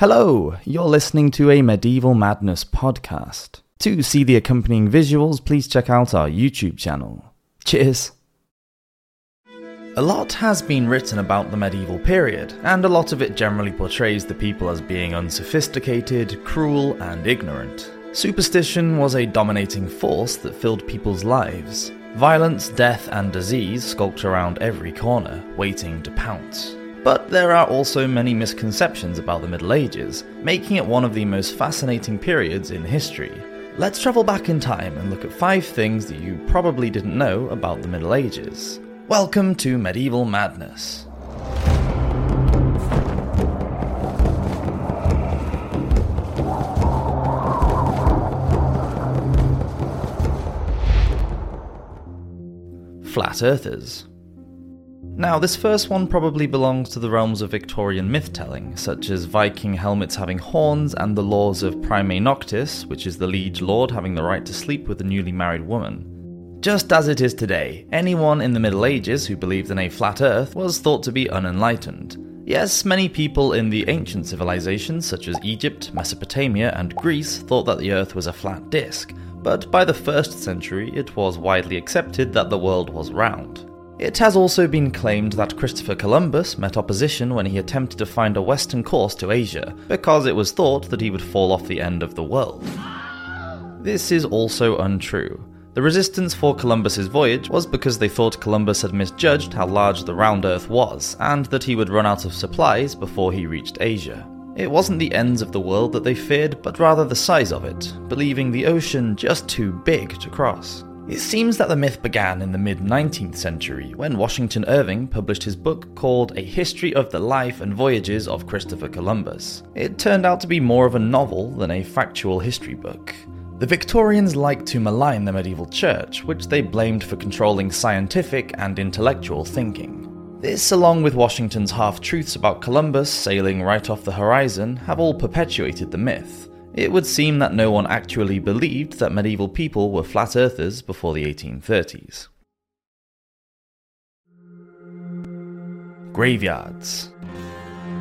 Hello, you're listening to a Medieval Madness podcast. To see the accompanying visuals, please check out our YouTube channel. Cheers! A lot has been written about the medieval period, and a lot of it generally portrays the people as being unsophisticated, cruel, and ignorant. Superstition was a dominating force that filled people's lives. Violence, death, and disease skulked around every corner, waiting to pounce. But there are also many misconceptions about the Middle Ages, making it one of the most fascinating periods in history. Let's travel back in time and look at five things that you probably didn't know about the Middle Ages. Welcome to Medieval Madness. Flat Earthers. Now, this first one probably belongs to the realms of Victorian myth telling, such as Viking helmets having horns and the laws of Primae Noctis, which is the liege lord having the right to sleep with a newly married woman. Just as it is today, anyone in the Middle Ages who believed in a flat earth was thought to be unenlightened. Yes, many people in the ancient civilizations such as Egypt, Mesopotamia, and Greece thought that the earth was a flat disk, but by the first century it was widely accepted that the world was round. It has also been claimed that Christopher Columbus met opposition when he attempted to find a western course to Asia, because it was thought that he would fall off the end of the world. This is also untrue. The resistance for Columbus's voyage was because they thought Columbus had misjudged how large the round Earth was, and that he would run out of supplies before he reached Asia. It wasn't the ends of the world that they feared, but rather the size of it, believing the ocean just too big to cross. It seems that the myth began in the mid 19th century when Washington Irving published his book called A History of the Life and Voyages of Christopher Columbus. It turned out to be more of a novel than a factual history book. The Victorians liked to malign the medieval church, which they blamed for controlling scientific and intellectual thinking. This, along with Washington's half truths about Columbus sailing right off the horizon, have all perpetuated the myth. It would seem that no one actually believed that medieval people were flat earthers before the 1830s. Graveyards.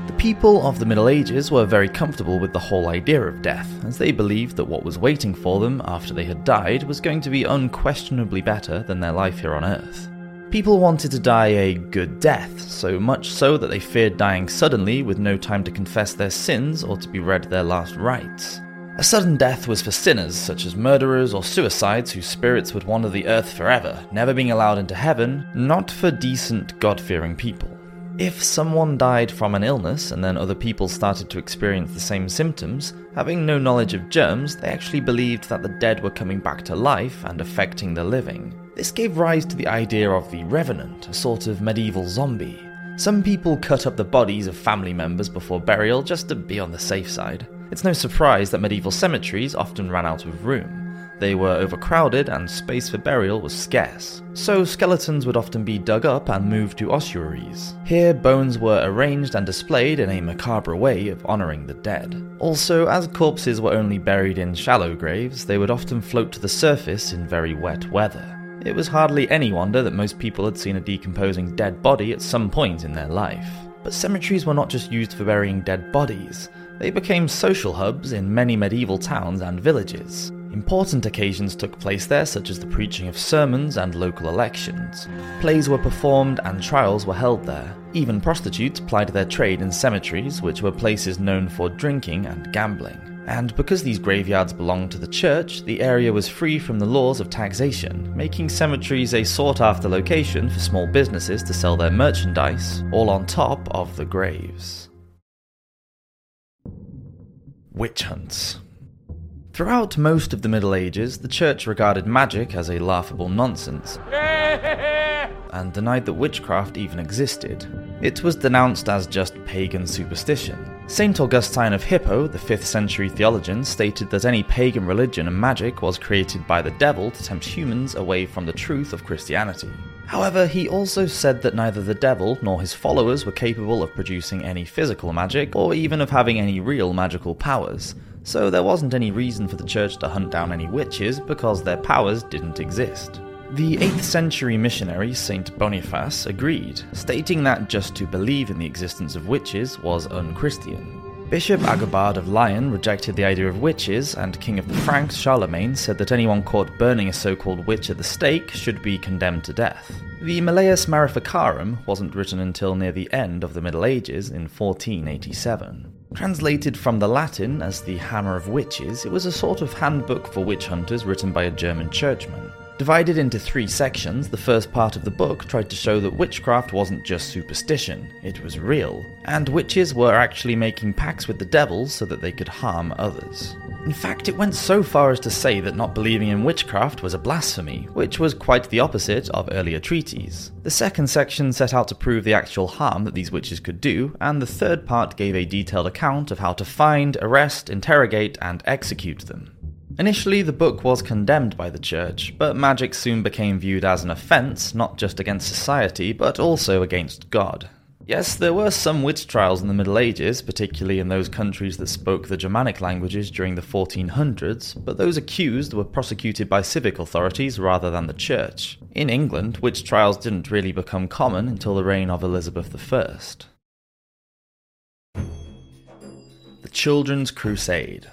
The people of the Middle Ages were very comfortable with the whole idea of death, as they believed that what was waiting for them after they had died was going to be unquestionably better than their life here on Earth. People wanted to die a good death, so much so that they feared dying suddenly with no time to confess their sins or to be read their last rites. A sudden death was for sinners, such as murderers or suicides whose spirits would wander the earth forever, never being allowed into heaven, not for decent, God fearing people. If someone died from an illness and then other people started to experience the same symptoms, having no knowledge of germs, they actually believed that the dead were coming back to life and affecting the living. This gave rise to the idea of the revenant, a sort of medieval zombie. Some people cut up the bodies of family members before burial just to be on the safe side. It's no surprise that medieval cemeteries often ran out of room. They were overcrowded and space for burial was scarce, so skeletons would often be dug up and moved to ossuaries. Here, bones were arranged and displayed in a macabre way of honouring the dead. Also, as corpses were only buried in shallow graves, they would often float to the surface in very wet weather. It was hardly any wonder that most people had seen a decomposing dead body at some point in their life. But cemeteries were not just used for burying dead bodies, they became social hubs in many medieval towns and villages. Important occasions took place there, such as the preaching of sermons and local elections. Plays were performed and trials were held there. Even prostitutes plied their trade in cemeteries, which were places known for drinking and gambling. And because these graveyards belonged to the church, the area was free from the laws of taxation, making cemeteries a sought after location for small businesses to sell their merchandise, all on top of the graves. Witch hunts. Throughout most of the Middle Ages, the Church regarded magic as a laughable nonsense and denied that witchcraft even existed. It was denounced as just pagan superstition. St. Augustine of Hippo, the 5th century theologian, stated that any pagan religion and magic was created by the devil to tempt humans away from the truth of Christianity. However, he also said that neither the devil nor his followers were capable of producing any physical magic or even of having any real magical powers, so there wasn't any reason for the church to hunt down any witches because their powers didn't exist. The 8th century missionary Saint Boniface agreed, stating that just to believe in the existence of witches was unchristian. Bishop Agobard of Lyon rejected the idea of witches, and King of the Franks Charlemagne said that anyone caught burning a so called witch at the stake should be condemned to death. The Malleus Maleficarum wasn't written until near the end of the Middle Ages in 1487. Translated from the Latin as the Hammer of Witches, it was a sort of handbook for witch hunters written by a German churchman. Divided into three sections, the first part of the book tried to show that witchcraft wasn't just superstition, it was real, and witches were actually making pacts with the devil so that they could harm others. In fact, it went so far as to say that not believing in witchcraft was a blasphemy, which was quite the opposite of earlier treaties. The second section set out to prove the actual harm that these witches could do, and the third part gave a detailed account of how to find, arrest, interrogate, and execute them. Initially, the book was condemned by the church, but magic soon became viewed as an offence, not just against society, but also against God. Yes, there were some witch trials in the Middle Ages, particularly in those countries that spoke the Germanic languages during the 1400s, but those accused were prosecuted by civic authorities rather than the church. In England, witch trials didn't really become common until the reign of Elizabeth I. The Children's Crusade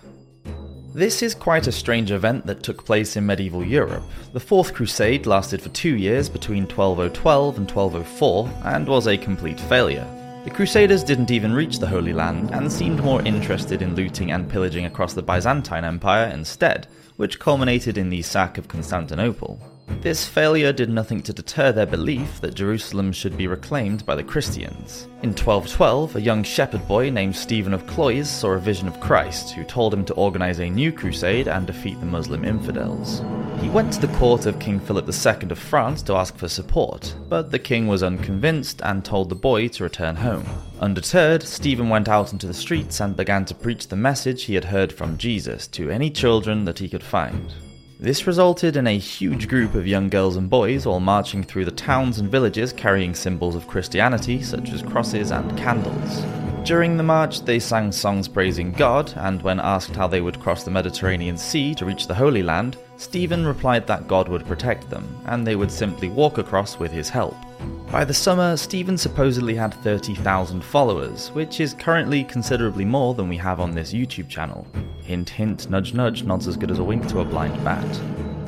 this is quite a strange event that took place in medieval Europe. The Fourth Crusade lasted for two years between 12012 and 1204 and was a complete failure. The Crusaders didn't even reach the Holy Land and seemed more interested in looting and pillaging across the Byzantine Empire instead, which culminated in the sack of Constantinople. This failure did nothing to deter their belief that Jerusalem should be reclaimed by the Christians. In 1212, a young shepherd boy named Stephen of Cloyes saw a vision of Christ, who told him to organize a new crusade and defeat the Muslim infidels. He went to the court of King Philip II of France to ask for support, but the king was unconvinced and told the boy to return home. Undeterred, Stephen went out into the streets and began to preach the message he had heard from Jesus to any children that he could find. This resulted in a huge group of young girls and boys all marching through the towns and villages carrying symbols of Christianity, such as crosses and candles. During the march, they sang songs praising God, and when asked how they would cross the Mediterranean Sea to reach the Holy Land, Stephen replied that God would protect them, and they would simply walk across with his help. By the summer, Stephen supposedly had 30,000 followers, which is currently considerably more than we have on this YouTube channel. Hint, hint, nudge, nudge, nods as good as a wink to a blind bat.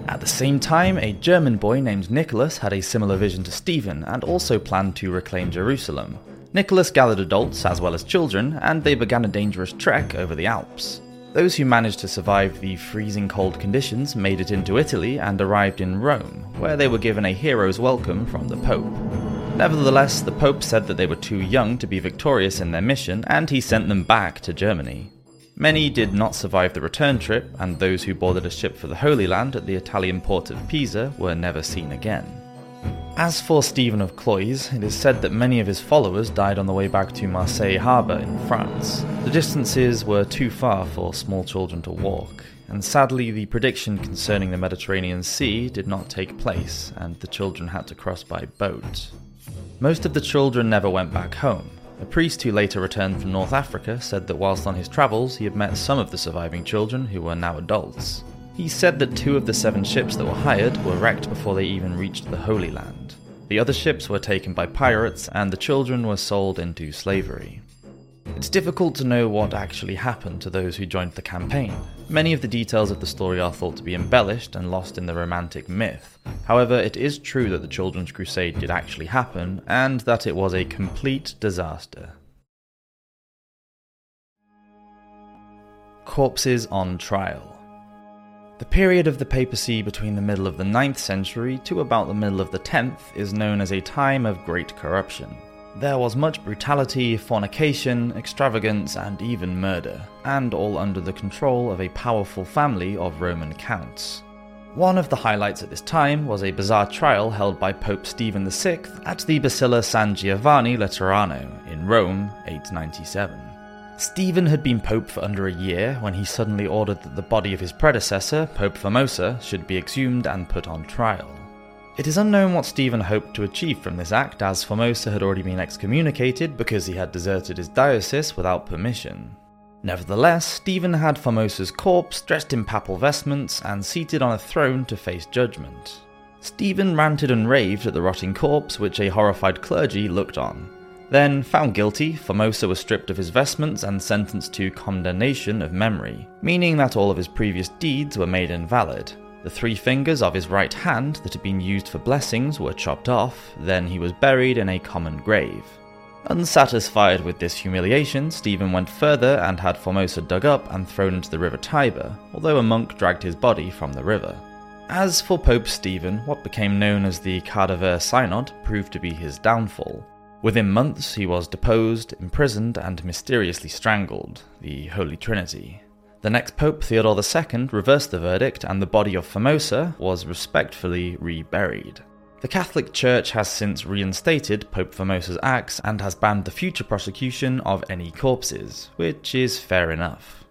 At the same time, a German boy named Nicholas had a similar vision to Stephen and also planned to reclaim Jerusalem. Nicholas gathered adults as well as children, and they began a dangerous trek over the Alps. Those who managed to survive the freezing cold conditions made it into Italy and arrived in Rome, where they were given a hero's welcome from the Pope. Nevertheless, the Pope said that they were too young to be victorious in their mission, and he sent them back to Germany. Many did not survive the return trip, and those who boarded a ship for the Holy Land at the Italian port of Pisa were never seen again. As for Stephen of Cloyes, it is said that many of his followers died on the way back to Marseille harbour in France. The distances were too far for small children to walk, and sadly, the prediction concerning the Mediterranean Sea did not take place, and the children had to cross by boat. Most of the children never went back home. A priest who later returned from North Africa said that whilst on his travels, he had met some of the surviving children who were now adults. He said that two of the seven ships that were hired were wrecked before they even reached the Holy Land. The other ships were taken by pirates, and the children were sold into slavery. It's difficult to know what actually happened to those who joined the campaign. Many of the details of the story are thought to be embellished and lost in the romantic myth. However, it is true that the Children's Crusade did actually happen, and that it was a complete disaster. Corpses on Trial the period of the papacy between the middle of the 9th century to about the middle of the 10th is known as a time of great corruption. There was much brutality, fornication, extravagance, and even murder, and all under the control of a powerful family of Roman counts. One of the highlights at this time was a bizarre trial held by Pope Stephen VI at the Basilica San Giovanni Laterano in Rome, 897. Stephen had been pope for under a year when he suddenly ordered that the body of his predecessor, Pope Formosa, should be exhumed and put on trial. It is unknown what Stephen hoped to achieve from this act, as Formosa had already been excommunicated because he had deserted his diocese without permission. Nevertheless, Stephen had Formosa's corpse dressed in papal vestments and seated on a throne to face judgment. Stephen ranted and raved at the rotting corpse, which a horrified clergy looked on. Then, found guilty, Formosa was stripped of his vestments and sentenced to condemnation of memory, meaning that all of his previous deeds were made invalid. The three fingers of his right hand that had been used for blessings were chopped off, then he was buried in a common grave. Unsatisfied with this humiliation, Stephen went further and had Formosa dug up and thrown into the river Tiber, although a monk dragged his body from the river. As for Pope Stephen, what became known as the Cadaver Synod proved to be his downfall. Within months, he was deposed, imprisoned, and mysteriously strangled, the Holy Trinity. The next Pope, Theodore II, reversed the verdict, and the body of Formosa was respectfully reburied. The Catholic Church has since reinstated Pope Formosa's acts and has banned the future prosecution of any corpses, which is fair enough.